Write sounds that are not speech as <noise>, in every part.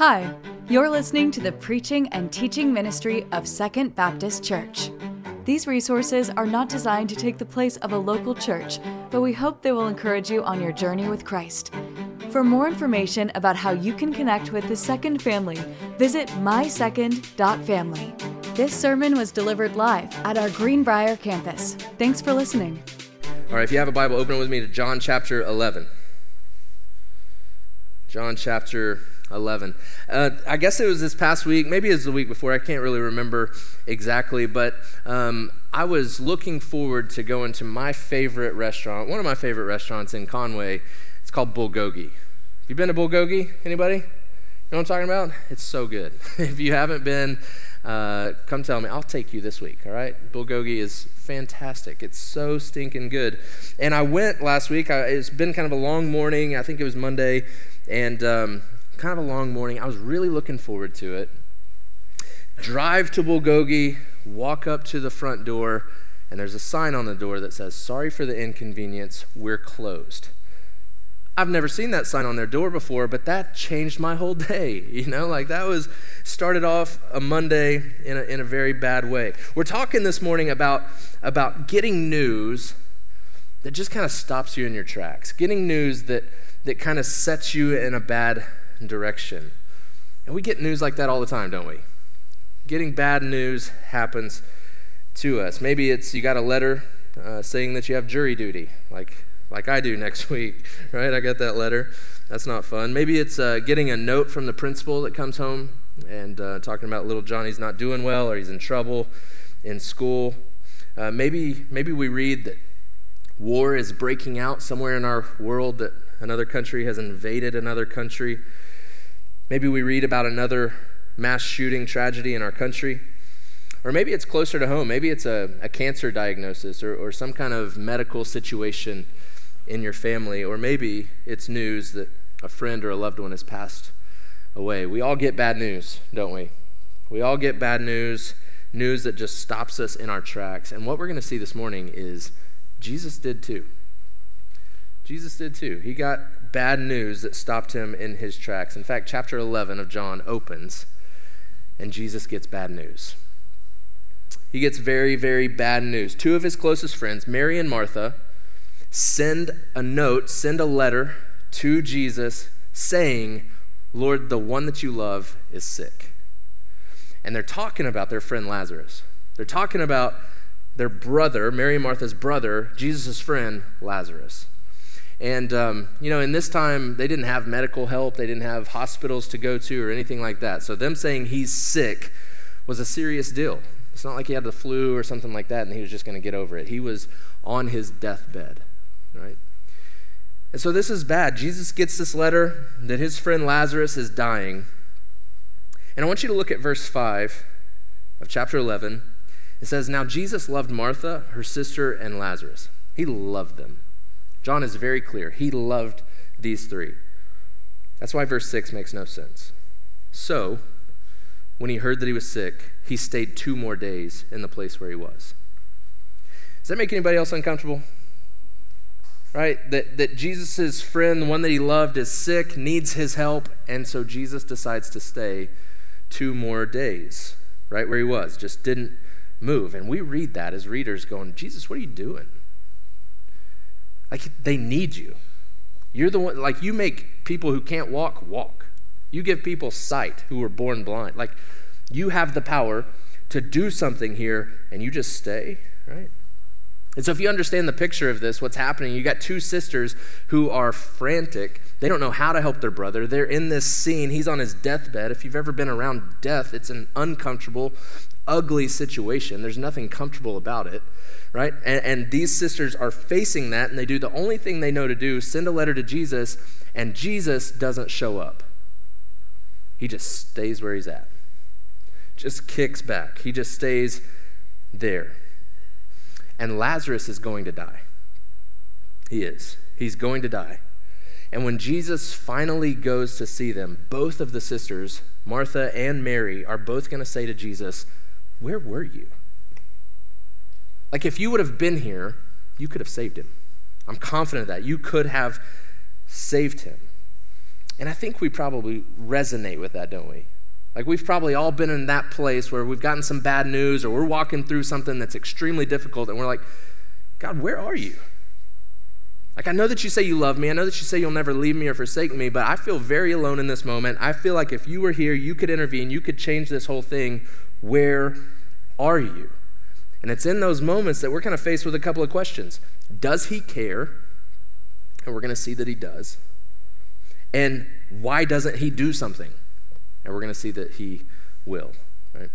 Hi, you're listening to the preaching and teaching ministry of Second Baptist Church. These resources are not designed to take the place of a local church, but we hope they will encourage you on your journey with Christ. For more information about how you can connect with the Second family, visit mysecond.family. This sermon was delivered live at our Greenbrier campus. Thanks for listening. All right, if you have a Bible, open it with me to John chapter 11. John chapter 11. Uh, I guess it was this past week, maybe it was the week before, I can't really remember exactly, but um, I was looking forward to going to my favorite restaurant, one of my favorite restaurants in Conway. It's called Bulgogi. Have you been to Bulgogi? Anybody? You know what I'm talking about? It's so good. <laughs> if you haven't been, uh, come tell me. I'll take you this week, all right? Bulgogi is fantastic. It's so stinking good. And I went last week. I, it's been kind of a long morning. I think it was Monday. And um, kind of a long morning. I was really looking forward to it. Drive to Bulgogi, walk up to the front door, and there's a sign on the door that says, Sorry for the inconvenience, we're closed. I've never seen that sign on their door before, but that changed my whole day. <laughs> You know, like that was started off a Monday in a, in a very bad way. We're talking this morning about, about getting news that just kind of stops you in your tracks, getting news that, that kind of sets you in a bad direction. And we get news like that all the time, don't we? Getting bad news happens to us. Maybe it's you got a letter uh, saying that you have jury duty, like like I do <laughs> next week, right? I got that letter. That's not fun. Maybe it's uh, getting a note from the principal that comes home and uh, talking about little Johnny's not doing well or he's in trouble in school. Uh, maybe maybe we read that war is breaking out somewhere in our world that another country has invaded another country. Maybe we read about another mass shooting tragedy in our country. Or maybe it's closer to home. Maybe it's a, a cancer diagnosis or, or some kind of medical situation in your family. Or maybe it's news that a friend or a loved one has passed away. We all get bad news, don't we? We all get bad news, news that just stops us in our tracks. And what we're going to see this morning is Jesus did too. Jesus did too. He got bad news that stopped him in his tracks. In fact, chapter 11 of John opens, and Jesus gets bad news. He gets very, very bad news. Two of his closest friends, Mary and Martha, send a note, send a letter to Jesus saying, Lord, the one that you love is sick. And they're talking about their friend Lazarus. They're talking about their brother, Mary and Martha's brother, Jesus' friend, Lazarus. And, um, you know, in this time, they didn't have medical help, they didn't have hospitals to go to or anything like that. So, them saying he's sick was a serious deal. It's not like he had the flu or something like that and he was just going to get over it. He was on his deathbed, right? And so, this is bad. Jesus gets this letter that his friend Lazarus is dying. And I want you to look at verse 5 of chapter 11. It says, Now Jesus loved Martha, her sister, and Lazarus. He loved them. John is very clear. He loved these three. That's why verse 6 makes no sense. So, when he heard that he was sick, he stayed two more days in the place where he was. Does that make anybody else uncomfortable? Right? That, that Jesus' friend, the one that he loved, is sick, needs his help, and so Jesus decides to stay two more days right where he was, just didn't move. And we read that as readers going, Jesus, what are you doing? Like they need you. You're the one, like you make people who can't walk walk. You give people sight who were born blind. Like you have the power to do something here and you just stay, right? And so, if you understand the picture of this, what's happening, you got two sisters who are frantic. They don't know how to help their brother. They're in this scene. He's on his deathbed. If you've ever been around death, it's an uncomfortable, ugly situation. There's nothing comfortable about it right? And, and, these sisters are facing that, and they do the only thing they know to do send a letter to Jesus, and Jesus doesn't show up. He just stays where he's at, just kicks back. He just stays there. And Lazarus is going to die. He is. He's going to die. And when Jesus finally goes to see them, both of the sisters, Martha and Mary, are both going to say to Jesus, Where were you? Like if you would have been here, you could have saved him. I'm confident of that. You could have saved him. And I think we probably resonate with that, don't we? Like we've probably all been in that place where we've gotten some bad news or we're walking through something that's extremely difficult and we're like, God, where are you? Like, I know that you say you love me. I know that you say you'll never leave me or forsake me, but I feel very alone in this moment. I feel like if you were here, you could intervene, you could change this whole thing. Where are you? And it's in those moments that we're kind of faced with a couple of questions Does he care? And we're going to see that he does. And why doesn't he do something? And we're going to see that he will, right?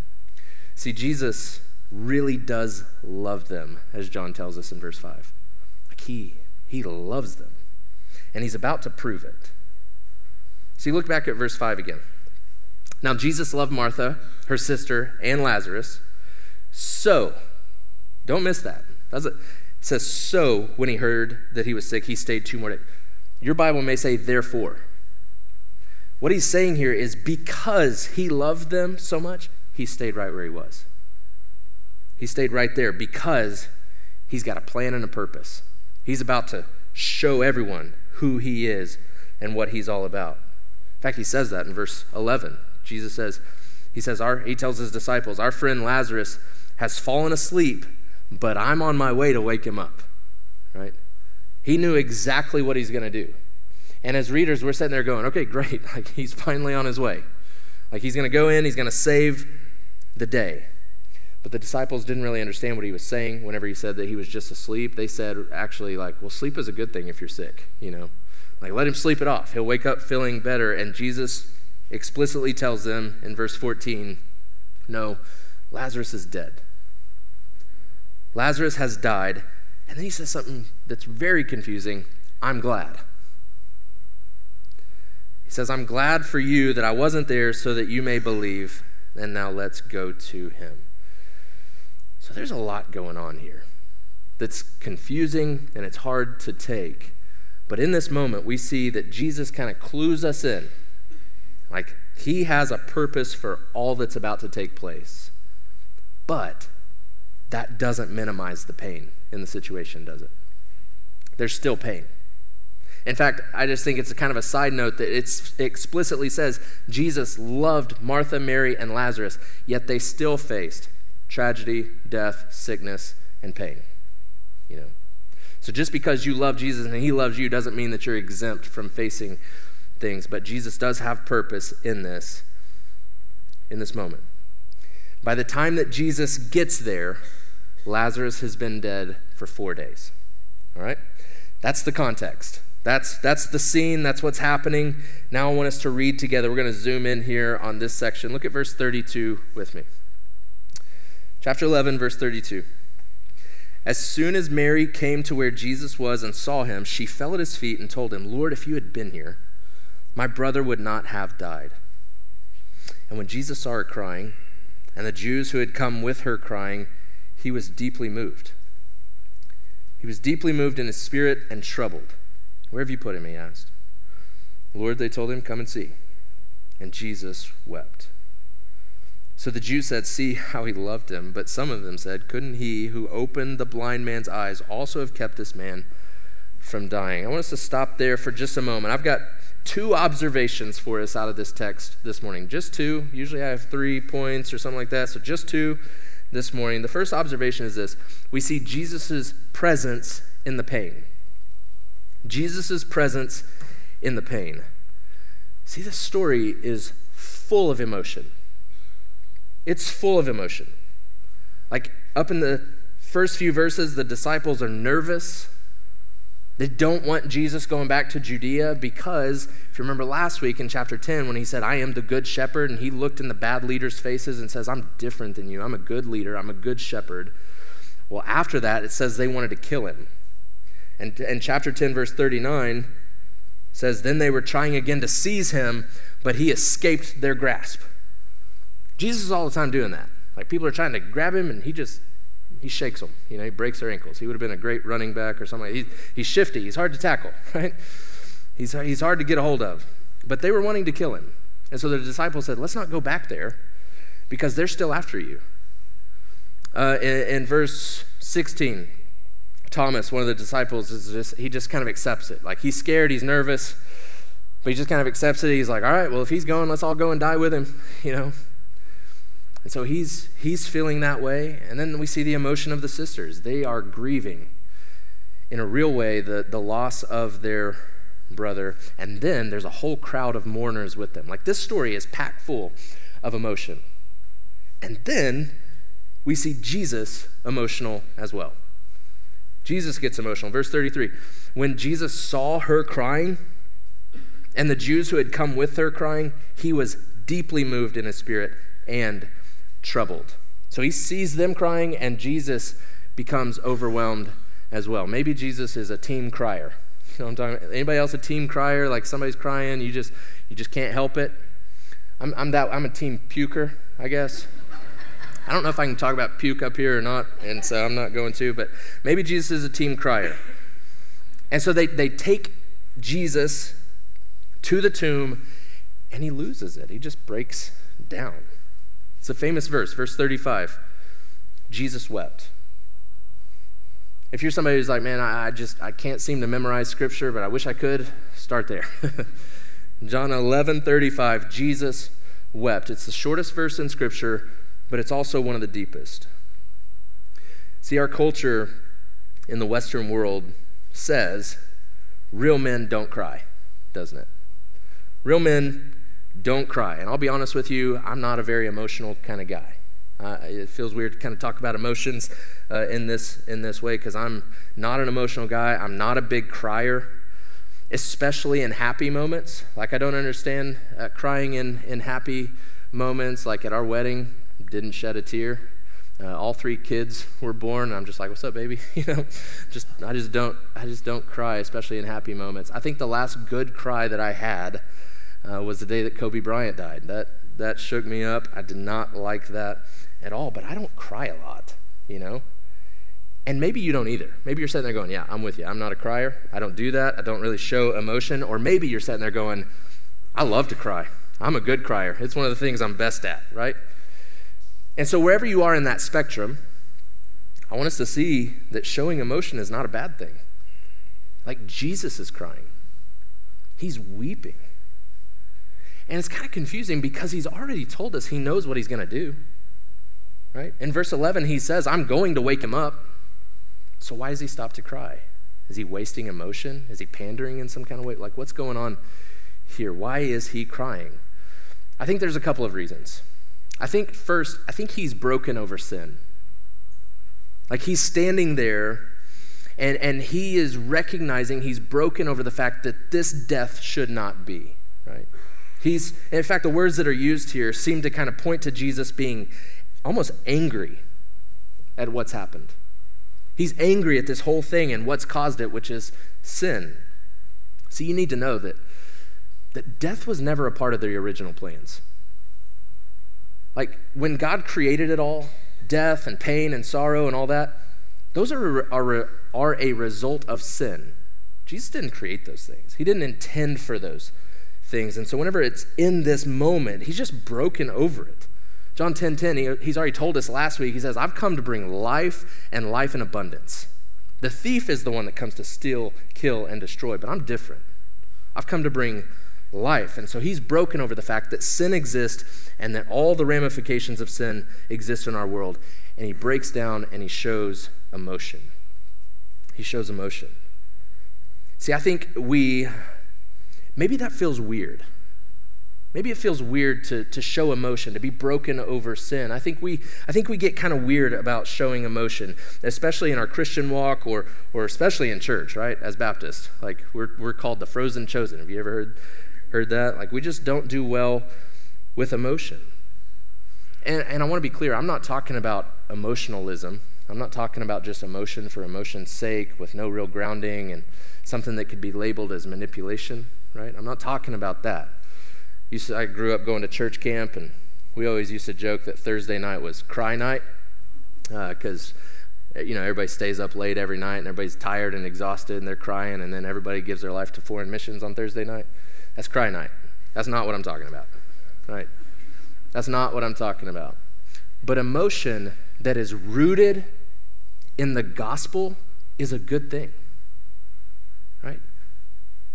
See, Jesus really does love them, as John tells us in verse 5. Like he he loves them. And he's about to prove it. See, look back at verse 5 again. Now, Jesus loved Martha, her sister, and Lazarus. So, don't miss that. That's it. it says, so when he heard that he was sick, he stayed two more days. Your Bible may say, therefore. What he's saying here is because he loved them so much, he stayed right where he was. He stayed right there because he's got a plan and a purpose. He's about to show everyone who he is and what he's all about. In fact, he says that in verse 11. Jesus says, he says, our, he tells his disciples, our friend Lazarus has fallen asleep, but I'm on my way to wake him up. Right? He knew exactly what he's going to do. And as readers, we're sitting there going, okay, great. <laughs> Like he's finally on his way. Like he's going to go in, he's going to save the day. But the disciples didn't really understand what he was saying whenever he said that he was just asleep. They said, actually, like, well, sleep is a good thing if you're sick, you know? Like, let him sleep it off. He'll wake up feeling better. And Jesus explicitly tells them in verse 14, no, Lazarus is dead. Lazarus has died. And then he says something that's very confusing I'm glad. He says, I'm glad for you that I wasn't there so that you may believe. And now let's go to him. So there's a lot going on here that's confusing and it's hard to take. But in this moment, we see that Jesus kind of clues us in. Like, he has a purpose for all that's about to take place. But that doesn't minimize the pain in the situation, does it? There's still pain. In fact, I just think it's kind of a side note that it explicitly says Jesus loved Martha, Mary, and Lazarus, yet they still faced tragedy, death, sickness, and pain. You know. So just because you love Jesus and he loves you doesn't mean that you're exempt from facing things, but Jesus does have purpose in this in this moment. By the time that Jesus gets there, Lazarus has been dead for 4 days. All right? That's the context. That's, that's the scene. That's what's happening. Now I want us to read together. We're going to zoom in here on this section. Look at verse 32 with me. Chapter 11, verse 32. As soon as Mary came to where Jesus was and saw him, she fell at his feet and told him, Lord, if you had been here, my brother would not have died. And when Jesus saw her crying, and the Jews who had come with her crying, he was deeply moved. He was deeply moved in his spirit and troubled. Where have you put him? He asked. Lord, they told him, Come and see. And Jesus wept. So the Jews said, See how he loved him. But some of them said, Couldn't he who opened the blind man's eyes also have kept this man from dying? I want us to stop there for just a moment. I've got two observations for us out of this text this morning. Just two. Usually I have three points or something like that. So just two this morning. The first observation is this we see Jesus' presence in the pain. Jesus' presence in the pain. See, this story is full of emotion. It's full of emotion. Like up in the first few verses, the disciples are nervous. They don't want Jesus going back to Judea because, if you remember last week in chapter 10, when he said, I am the good shepherd, and he looked in the bad leaders' faces and says, I'm different than you. I'm a good leader. I'm a good shepherd. Well, after that, it says they wanted to kill him. And in chapter 10, verse 39, says, Then they were trying again to seize him, but he escaped their grasp. Jesus is all the time doing that. Like people are trying to grab him and he just he shakes them. You know, he breaks their ankles. He would have been a great running back or something. He's, he's shifty. He's hard to tackle, <laughs> right? He's, he's hard to get a hold of. But they were wanting to kill him. And so the disciples said, let's not go back there because they're still after you. Uh, in, in verse 16, Thomas, one of the disciples, is just, he just kind of accepts it. Like he's scared, he's nervous. But he just kind of accepts it. He's like, all right, well, if he's going, let's all go and die with him, <laughs> you know? And so he's, he's feeling that way. And then we see the emotion of the sisters. They are grieving in a real way the, the loss of their brother. And then there's a whole crowd of mourners with them. Like this story is packed full of emotion. And then we see Jesus emotional as well. Jesus gets emotional. Verse 33 When Jesus saw her crying, and the Jews who had come with her crying, he was deeply moved in his spirit and troubled. So he sees them crying, and Jesus becomes overwhelmed as well. Maybe Jesus is a team crier. <laughs> You know what I'm talking about? Anybody else a team crier? Like somebody's crying, you just you just can't help it. I'm, I'm that I'm a team puker, I guess. I don't know if I can talk about puke up here or not, and so I'm not going to, but maybe Jesus is a team crier. And so they, they take Jesus to the tomb, and he loses it. He just breaks down. It's a famous verse, verse 35. Jesus wept. If you're somebody who's like, man, I, I just I can't seem to memorize scripture, but I wish I could, start there. <laughs> John 11, 35, Jesus wept. It's the shortest verse in scripture, but it's also one of the deepest. See, our culture in the Western world says real men don't cry, doesn't it? Real men don't cry. And I'll be honest with you, I'm not a very emotional kind of guy. Uh, it feels weird to kind of talk about emotions uh, in this in this way because I'm not an emotional guy. I'm not a big crier, especially in happy moments. Like I don't understand uh, crying in in happy moments. Like at our wedding, didn't shed a tear. Uh, all three kids were born. I'm just like, "What's up, baby?" <laughs> you know, just I just don't I just don't cry, especially in happy moments. I think the last good cry that I had uh, was the day that Kobe Bryant died. That that shook me up. I did not like that at all. But I don't cry a lot, you know. And maybe you don't either. Maybe you're sitting there going, "Yeah, I'm with you. I'm not a crier. I don't do that. I don't really show emotion." Or maybe you're sitting there going, "I love to cry. I'm a good crier. It's one of the things I'm best at." Right? And so, wherever you are in that spectrum, I want us to see that showing emotion is not a bad thing. Like Jesus is crying, he's weeping. And it's kind of confusing because he's already told us he knows what he's going to do. Right? In verse 11, he says, I'm going to wake him up. So why does he stop to cry? Is he wasting emotion? Is he pandering in some kind of way? Like, what's going on here? Why is he crying? I think there's a couple of reasons. I think first, I think he's broken over sin. Like he's standing there and, and he is recognizing he's broken over the fact that this death should not be? He's, in fact, the words that are used here seem to kind of point to Jesus being almost angry at what's happened. He's angry at this whole thing and what's caused it, which is sin. So you need to know that, that death was never a part of the original plans. Like when God created it all, death and pain and sorrow and all that, those are, are, are a result of sin. Jesus didn't create those things, He didn't intend for those things. And so whenever it's in this moment, He's just broken over it. John 10 10, he, he's already told us last week, he says, I've come to bring life and life in abundance. The thief is the one that comes to steal, kill, and destroy, but I'm different. I've come to bring life. And so he's broken over the fact that sin exists and that all the ramifications of sin exist in our world. And he breaks down and he shows emotion. He shows emotion. See, I think we, maybe that feels weird. Maybe it feels weird to, to show emotion, to be broken over sin. I think we, I think we get kind of weird about showing emotion, especially in our Christian walk or, or especially in church, right? As Baptists. Like, we're, we're called the frozen chosen. Have you ever heard Heard that? Like, we just don't do well with emotion. And, and I want to be clear I'm not talking about emotionalism. I'm not talking about just emotion for emotion's sake with no real grounding and something that could be labeled as manipulation, right? I'm not talking about that. Used to, I grew up going to church camp, and we always used to joke that Thursday night was cry night because uh, you know everybody stays up late every night and everybody's tired and exhausted and they're crying, and then everybody gives their life to foreign missions on Thursday night. That's cry night. That's not what I'm talking about. Right? That's not what I'm talking about. But emotion that is rooted in the gospel is a good thing.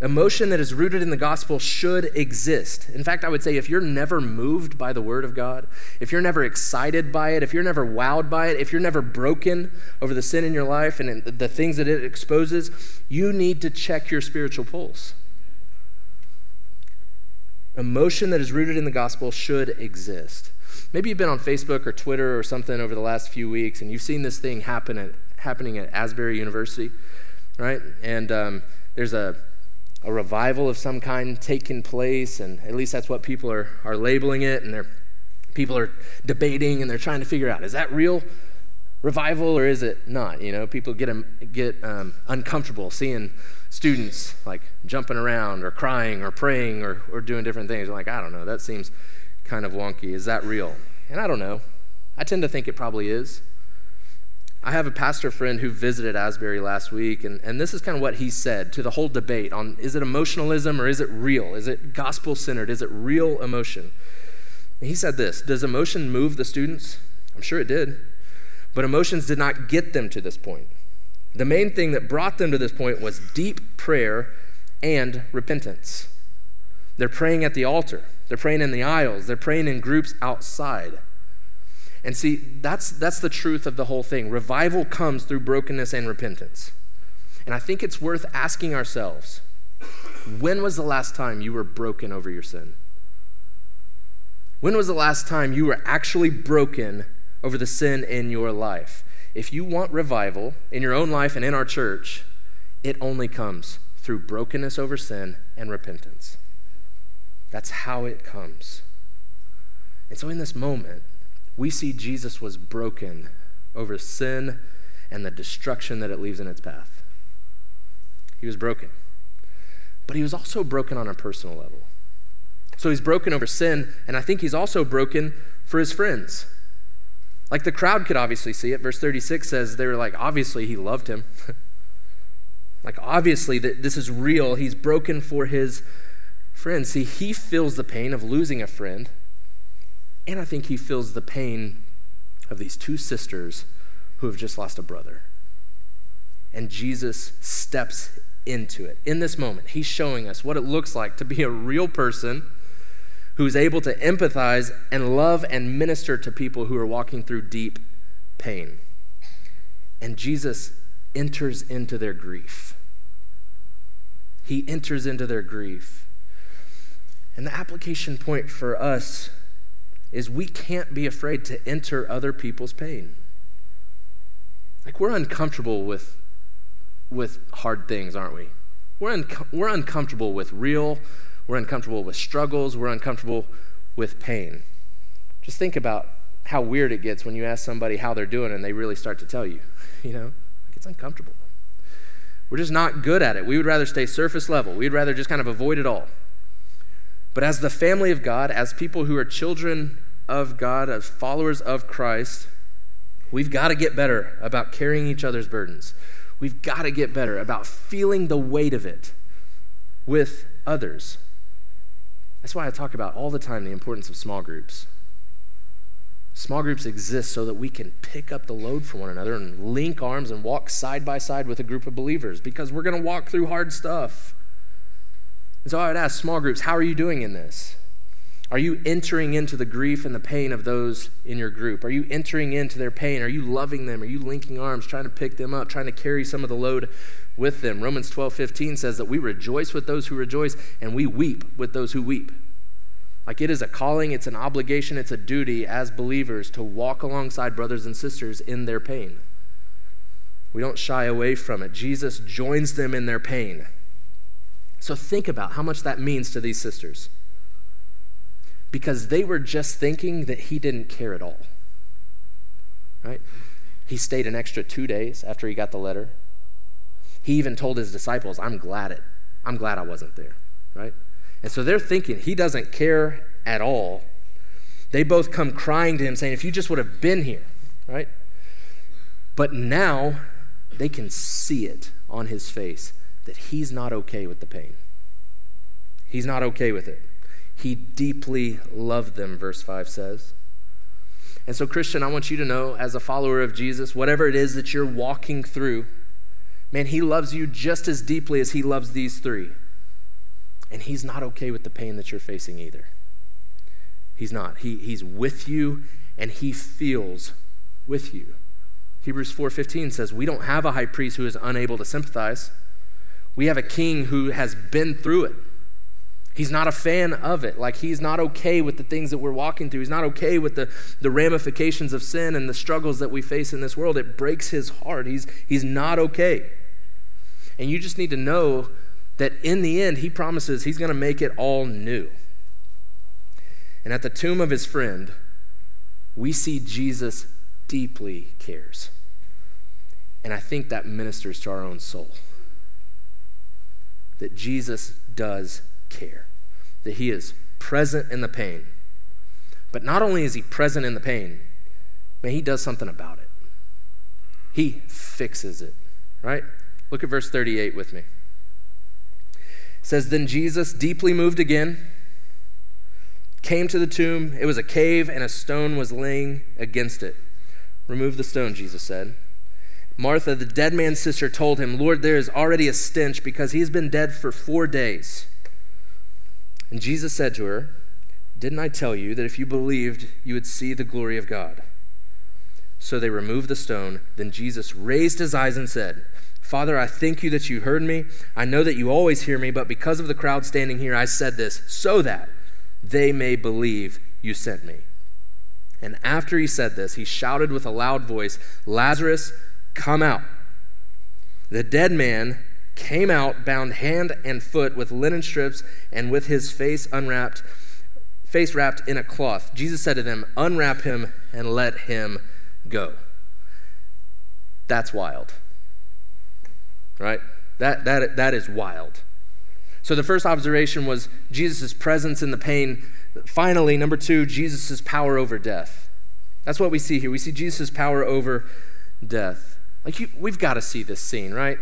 Emotion that is rooted in the gospel should exist. In fact, I would say if you're never moved by the word of God, if you're never excited by it, if you're never wowed by it, if you're never broken over the sin in your life and the things that it exposes, you need to check your spiritual pulse. Emotion that is rooted in the gospel should exist. Maybe you've been on Facebook or Twitter or something over the last few weeks and you've seen this thing happen at, happening at Asbury University, right? And um, there's a a revival of some kind taking place, and at least that's what people are, are labeling it, and they're, people are debating and they're trying to figure out is that real revival or is it not? You know, people get, um, get um, uncomfortable seeing students like jumping around or crying or praying or, or doing different things. Like, I don't know, that seems kind of wonky. Is that real? And I don't know. I tend to think it probably is. I have a pastor friend who visited Asbury last week, and, and this is kind of what he said to the whole debate on is it emotionalism or is it real? Is it gospel centered? Is it real emotion? And he said this Does emotion move the students? I'm sure it did. But emotions did not get them to this point. The main thing that brought them to this point was deep prayer and repentance. They're praying at the altar, they're praying in the aisles, they're praying in groups outside. And see, that's, that's the truth of the whole thing. Revival comes through brokenness and repentance. And I think it's worth asking ourselves when was the last time you were broken over your sin? When was the last time you were actually broken over the sin in your life? If you want revival in your own life and in our church, it only comes through brokenness over sin and repentance. That's how it comes. And so, in this moment, we see Jesus was broken over sin and the destruction that it leaves in its path. He was broken. But he was also broken on a personal level. So he's broken over sin, and I think he's also broken for his friends. Like the crowd could obviously see it. Verse 36 says they were like, obviously he loved him. <laughs> like, obviously, that this is real. He's broken for his friends. See, he feels the pain of losing a friend and I think he feels the pain of these two sisters who have just lost a brother. And Jesus steps into it. In this moment, he's showing us what it looks like to be a real person who's able to empathize and love and minister to people who are walking through deep pain. And Jesus enters into their grief. He enters into their grief. And the application point for us is we can't be afraid to enter other people's pain. Like we're uncomfortable with, with hard things, aren't we? We're, we're uncomfortable with real, we're uncomfortable with struggles, we're uncomfortable with pain. Just think about how weird it gets when you ask somebody how they're doing and they really start to tell you. <laughs> You know, like it's uncomfortable. We're just not good at it. We would rather stay surface level. We'd rather just kind of avoid it all. But as the family of God, as people who are children of God, as followers of Christ, we've got to get better about carrying each other's burdens. We've got to get better about feeling the weight of it with others. That's why I talk about all the time the importance of small groups. Small groups exist so that we can pick up the load for one another and link arms and walk side by side with a group of believers because we're going to walk through hard stuff. And so I would ask small groups, how are you doing in this? Are you entering into the grief and the pain of those in your group? Are you entering into their pain? Are you loving them? Are you linking arms, trying to pick them up, trying to carry some of the load with them? Romans 12 15 says that we rejoice with those who rejoice and we weep with those who weep. Like it is a calling, it's an obligation, it's a duty as believers to walk alongside brothers and sisters in their pain. We don't shy away from it. Jesus joins them in their pain. So think about how much that means to these sisters. Because they were just thinking that he didn't care at all. Right? He stayed an extra two days after he got the letter. He even told his disciples, I'm glad it, I'm glad I wasn't there. Right? And so they're thinking he doesn't care at all. They both come crying to him, saying, If you just would have been here, right? But now they can see it on his face that he's not okay with the pain. He's not okay with it. He deeply loved them, verse 5 says. And so, Christian, I want you to know, as a follower of Jesus, whatever it is that you're walking through, man, he loves you just as deeply as he loves these three. And he's not okay with the pain that you're facing either. He's not. He, he's with you and he feels with you. Hebrews 4:15 says, "We don't have a high priest who is unable to sympathize. We have a king who has been through it. He's not a fan of it. Like he's not okay with the things that we're walking through. He's not okay with the, the ramifications of sin and the struggles that we face in this world. It breaks his heart. He's, he's not okay. And you just need to know that in the end, he promises he's going to make it all new. And at the tomb of his friend, we see Jesus deeply cares. And I think that ministers to our own soul. That Jesus does care, that he is present in the pain. But not only is he present in the pain, man, he does something about it. He fixes it, right? Look at verse 38 with me. It says, Then Jesus, deeply moved again, came to the tomb. It was a cave, and a stone was laying against it. Remove the stone, Jesus said. Martha, the dead man's sister, told him, Lord, there is already a stench because he's been dead for four days. And Jesus said to her, Didn't I tell you that if you believed, you would see the glory of God? So they removed the stone. Then Jesus raised his eyes and said, Father, I thank you that you heard me. I know that you always hear me, but because of the crowd standing here, I said this so that they may believe you sent me. And after he said this, he shouted with a loud voice, Lazarus, come out. The dead man came out, bound hand and foot with linen strips, and with his face unwrapped, face wrapped in a cloth. Jesus said to them, Unwrap him and let him go. That's wild. Right? That, that, that is wild. So the first observation was Jesus' presence in the pain. Finally, number two, Jesus' power over death. That's what we see here. We see Jesus' power over death. Like, you, we've got to see this scene, right?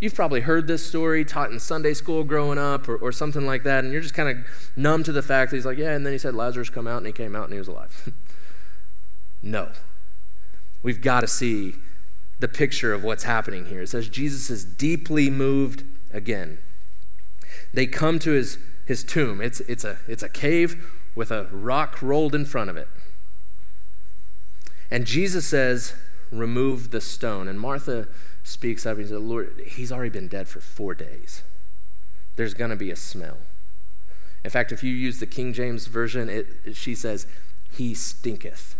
You've probably heard this story taught in Sunday school growing up or, or something like that, and you're just kind of numb to the fact that he's like, yeah, and then he said Lazarus come out, and he came out, and he was alive. <laughs> no. We've got to see the picture of what's happening here. It says Jesus is deeply moved again. They come to his, his tomb. It's, it's, a, it's a cave with a rock rolled in front of it. And Jesus says, Remove the stone. And Martha speaks up and says, Lord, he's already been dead for four days. There's going to be a smell. In fact, if you use the King James Version, it, she says, He stinketh,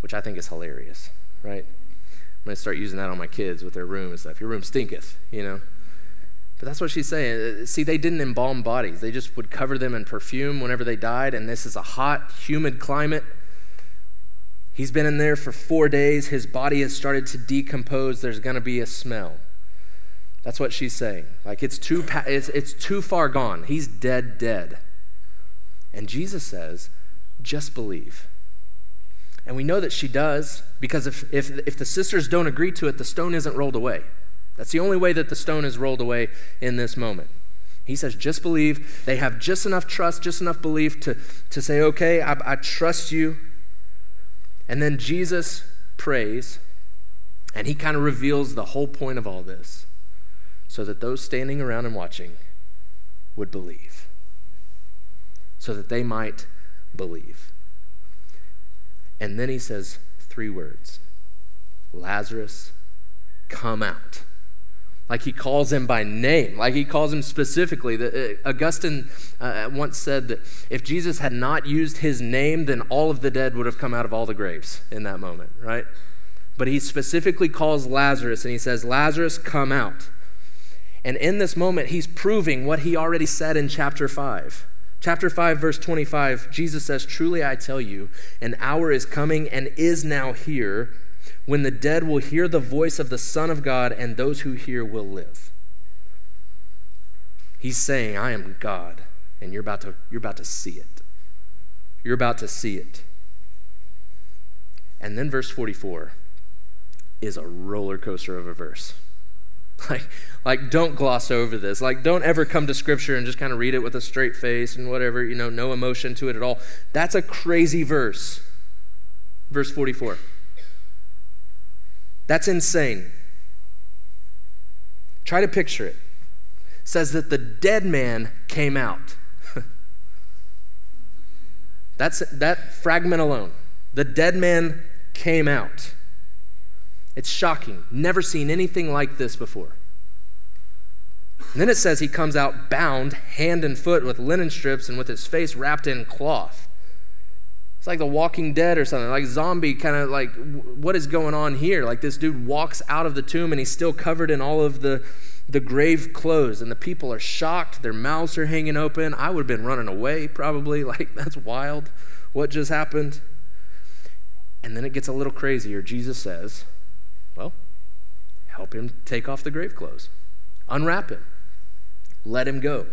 which I think is hilarious, right? I'm going to start using that on my kids with their room and stuff. Your room stinketh, you know? But that's what she's saying. See, they didn't embalm bodies, they just would cover them in perfume whenever they died, and this is a hot, humid climate. He's been in there for four days. His body has started to decompose. There's going to be a smell. That's what she's saying. Like it's too, it's, it's too far gone. He's dead, dead. And Jesus says, just believe. And we know that she does because if, if, if the sisters don't agree to it, the stone isn't rolled away. That's the only way that the stone is rolled away in this moment. He says, just believe. They have just enough trust, just enough belief to, to say, okay, I, I trust you. And then Jesus prays, and he kind of reveals the whole point of all this so that those standing around and watching would believe, so that they might believe. And then he says three words. Lazarus, come out like he calls him by name, like he calls him specifically. The, uh, Augustine uh, once said that if Jesus had not used his name, then all of the dead would have come out of all the graves in that moment, right? But he specifically calls Lazarus and he says, Lazarus, come out. And in this moment, he's proving what he already said in chapter 5. Chapter 5, verse 25, Jesus says, Truly I tell you, an hour is coming and is now here when the dead will hear the voice of the Son of God, and those who hear will live. He's saying, I am God, and you're about to, you're about to see it. You're about to see it. And then verse 44 is a roller coaster of a verse. <laughs> Like, like don't gloss over this. Like, don't ever come to Scripture and just kind of read it with a straight face and whatever, you know, no emotion to it at all. That's a crazy verse. Verse 44. That's insane. Try to picture it. it says that the dead man came out. <laughs> That's that fragment alone. The dead man came out. It's shocking. Never seen anything like this before. And then it says he comes out bound hand and foot with linen strips and with his face wrapped in cloth. It's like the walking dead or something, like zombie kind of like, what is going on here? Like this dude walks out of the tomb and he's still covered in all of the, the grave clothes, and the people are shocked. Their mouths are hanging open. I would have been running away probably. <laughs> Like, that's wild. What just happened? And then it gets a little crazier. Jesus says, Well, help him take off the grave clothes, unwrap him, let him go.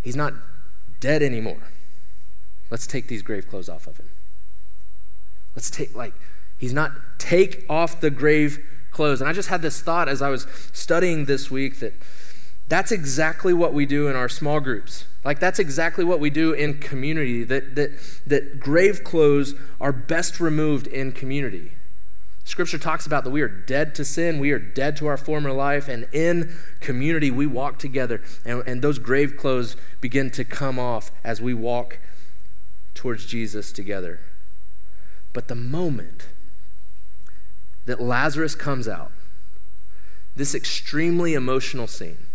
He's not dead anymore. Let's take these grave clothes off of him. Let's take, like, he's not, take off the grave clothes. And I just had this thought as I was studying this week that that's exactly what we do in our small groups. Like that's exactly what we do in community. That that that grave clothes are best removed in community. Scripture talks about that we are dead to sin, we are dead to our former life, and in community we walk together, and, and those grave clothes begin to come off as we walk towards Jesus together. But the moment that Lazarus comes out, this extremely emotional scene,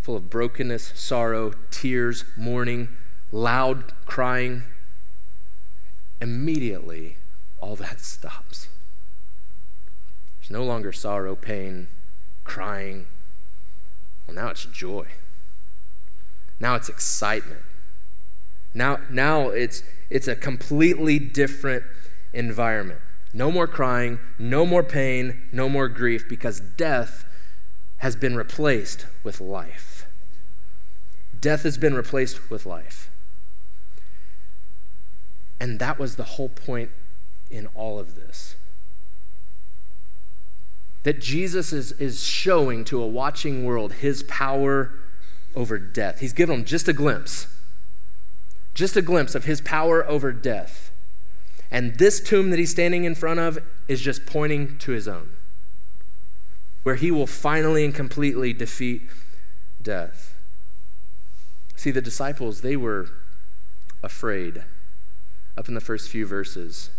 full of brokenness, sorrow, tears, mourning, loud crying, immediately all that stops. There's no longer sorrow, pain, crying. Well, now it's joy. Now it's excitement. Now, now it's, it's a completely different environment. No more crying, no more pain, no more grief, because death has been replaced with life. Death has been replaced with life. And that was the whole point in all of this. That Jesus is, is showing to a watching world his power over death. He's given them just a glimpse, just a glimpse of his power over death. And this tomb that he's standing in front of is just pointing to his own, where he will finally and completely defeat death. See, the disciples, they were afraid up in the first few verses.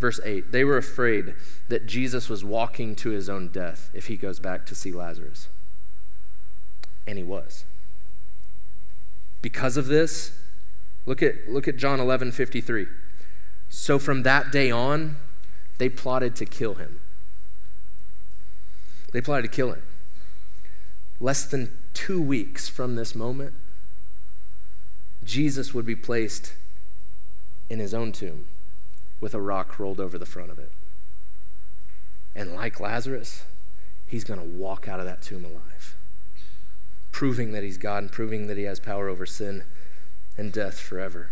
Verse 8, they were afraid that Jesus was walking to his own death if he goes back to see Lazarus. And he was. Because of this, look at, look at John 11 53. So from that day on, they plotted to kill him. They plotted to kill him. Less than two weeks from this moment, Jesus would be placed in his own tomb with a rock rolled over the front of it. And like Lazarus, he's going to walk out of that tomb alive, proving that he's God and proving that he has power over sin and death forever.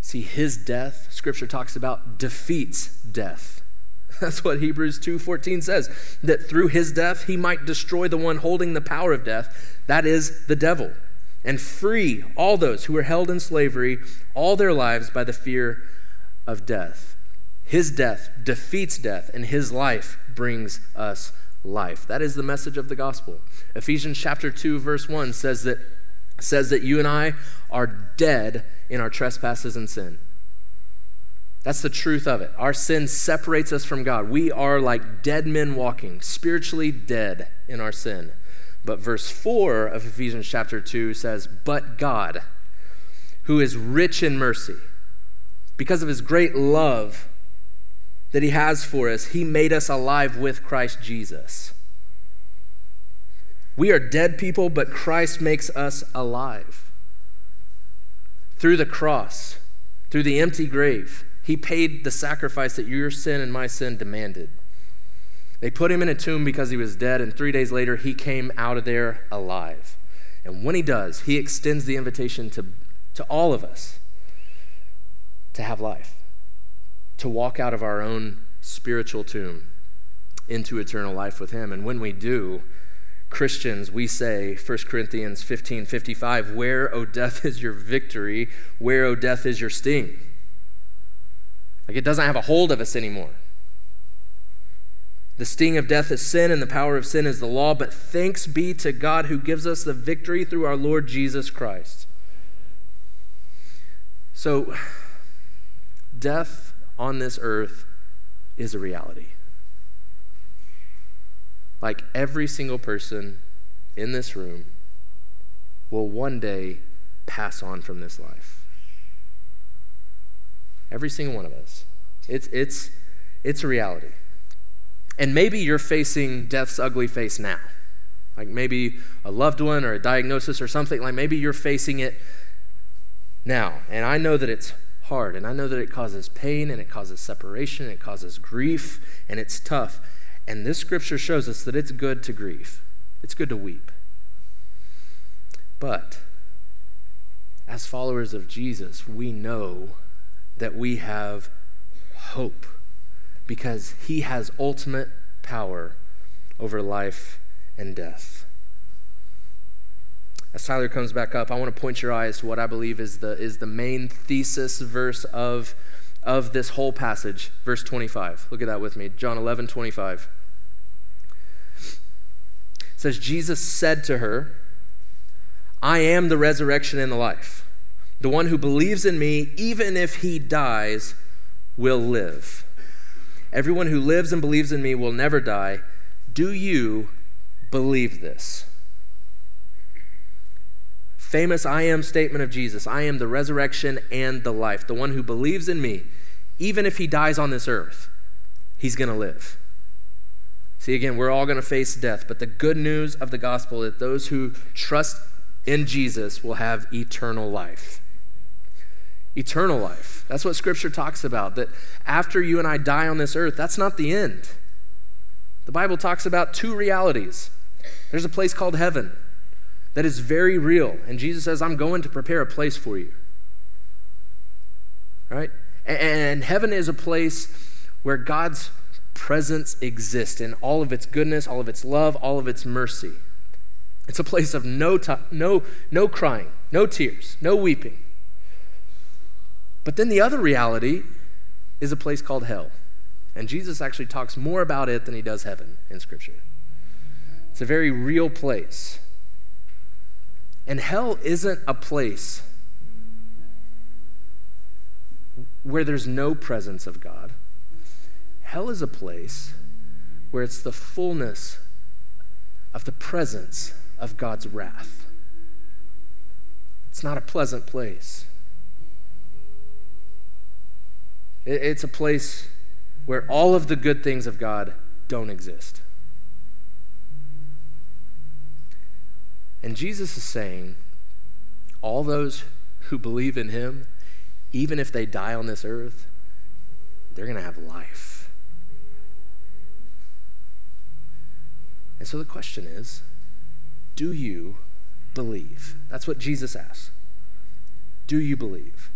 See, his death, scripture talks about, defeats death. <laughs> That's what Hebrews 2:14 says, that through his death he might destroy the one holding the power of death, that is the devil, and free all those who were held in slavery all their lives by the fear of death. His death defeats death, and his life brings us life. That is the message of the gospel. Ephesians chapter 2 verse 1 says that says that you and I are dead in our trespasses and sin. That's the truth of it. Our sin separates us from God. We are like dead men walking, spiritually dead in our sin. But verse 4 of Ephesians chapter 2 says, But God, who is rich in mercy, because of his great love that he has for us, he made us alive with Christ Jesus. We are dead people, but Christ makes us alive. Through the cross, through the empty grave, he paid the sacrifice that your sin and my sin demanded. They put him in a tomb because he was dead, and three days later, he came out of there alive. And when he does, he extends the invitation to, to all of us to have life, to walk out of our own spiritual tomb into eternal life with him. And when we do, Christians, we say, 1 Corinthians 15 55, Where, O death, is your victory? Where, O death, is your sting? Like it doesn't have a hold of us anymore. The sting of death is sin, and the power of sin is the law, but thanks be to God who gives us the victory through our Lord Jesus Christ. So, <sighs> death on this earth is a reality. Like every single person in this room will one day pass on from this life. Every single one of us. It's, it's, it's a reality. And maybe you're facing death's ugly face now. Like maybe a loved one or a diagnosis or something. Like maybe you're facing it now. And I know that it's hard. And I know that it causes pain and it causes separation, and it causes grief, and it's tough. And this scripture shows us that it's good to grieve, it's good to weep. But as followers of Jesus, we know that we have hope because he has ultimate power over life and death. As Tyler comes back up, I want to point your eyes to what I believe is the, is the main thesis verse of, of this whole passage, verse 25. Look at that with me. John 11, 25. It says, Jesus said to her, I am the resurrection and the life. The one who believes in me, even if he dies, will live. Everyone who lives and believes in me will never die. Do you believe this? Famous I am statement of Jesus I am the resurrection and the life. The one who believes in me, even if he dies on this earth, he's going to live. See, again, we're all going to face death, but the good news of the gospel is that those who trust in Jesus will have eternal life eternal life. That's what Scripture talks about, that after you and I die on this earth, that's not the end. The Bible talks about two realities. There's a place called heaven that is very real, and Jesus says, I'm going to prepare a place for you. Right? And heaven is a place where God's presence exists in all of its goodness, all of its love, all of its mercy. It's a place of no, t- no, no crying, no tears, no weeping. But then the other reality is a place called hell. And Jesus actually talks more about it than he does heaven in Scripture. It's a very real place. And hell isn't a place where there's no presence of God. Hell is a place where it's the fullness of the presence of God's wrath. It's not a pleasant place. It's a place where all of the good things of God don't exist. And Jesus is saying, all those who believe in him, even if they die on this earth, they're going to have life. And so the question is do you believe? That's what Jesus asks. Do you believe?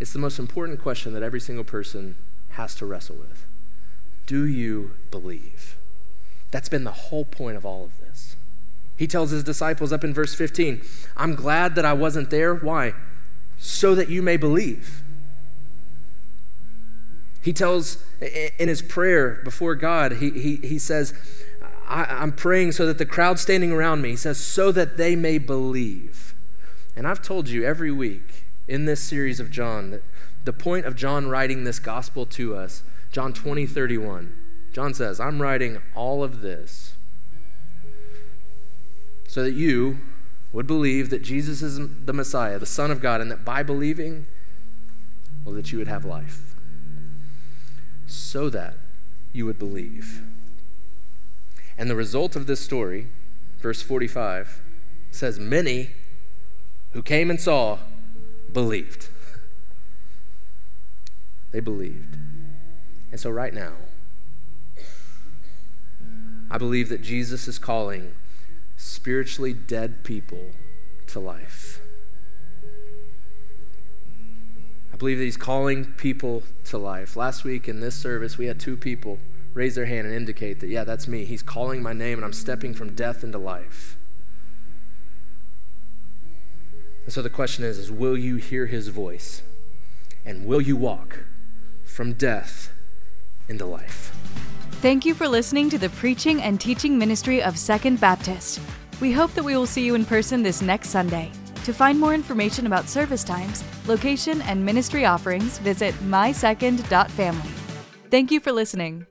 It's the most important question that every single person has to wrestle with. Do you believe? That's been the whole point of all of this. He tells his disciples up in verse 15, I'm glad that I wasn't there. Why? So that you may believe. He tells in his prayer before God, he, he, he says, I, am praying so that the crowd standing around me, he says, so that they may believe. And I've told you every week in this series of John that the point of John writing this gospel to us, John 20, 31, John says, I'm writing all of this so that you would believe that Jesus is the Messiah, the Son of God, and that by believing, well, that you would have life. So that you would believe. And the result of this story, verse 45, says, Many who came and saw believed. <laughs> they believed. And so, right now, I believe that Jesus is calling spiritually dead people to life. I believe that he's calling people to life. Last week in this service, we had two people raise their hand and indicate that, yeah, that's me. He's calling my name and I'm stepping from death into life. And so the question is, is will you hear his voice? And will you walk from death into life? Thank you for listening to the preaching and teaching ministry of Second Baptist. We hope that we will see you in person this next Sunday. To find more information about service times, location, and ministry offerings, visit mysecond.family. Thank you for listening.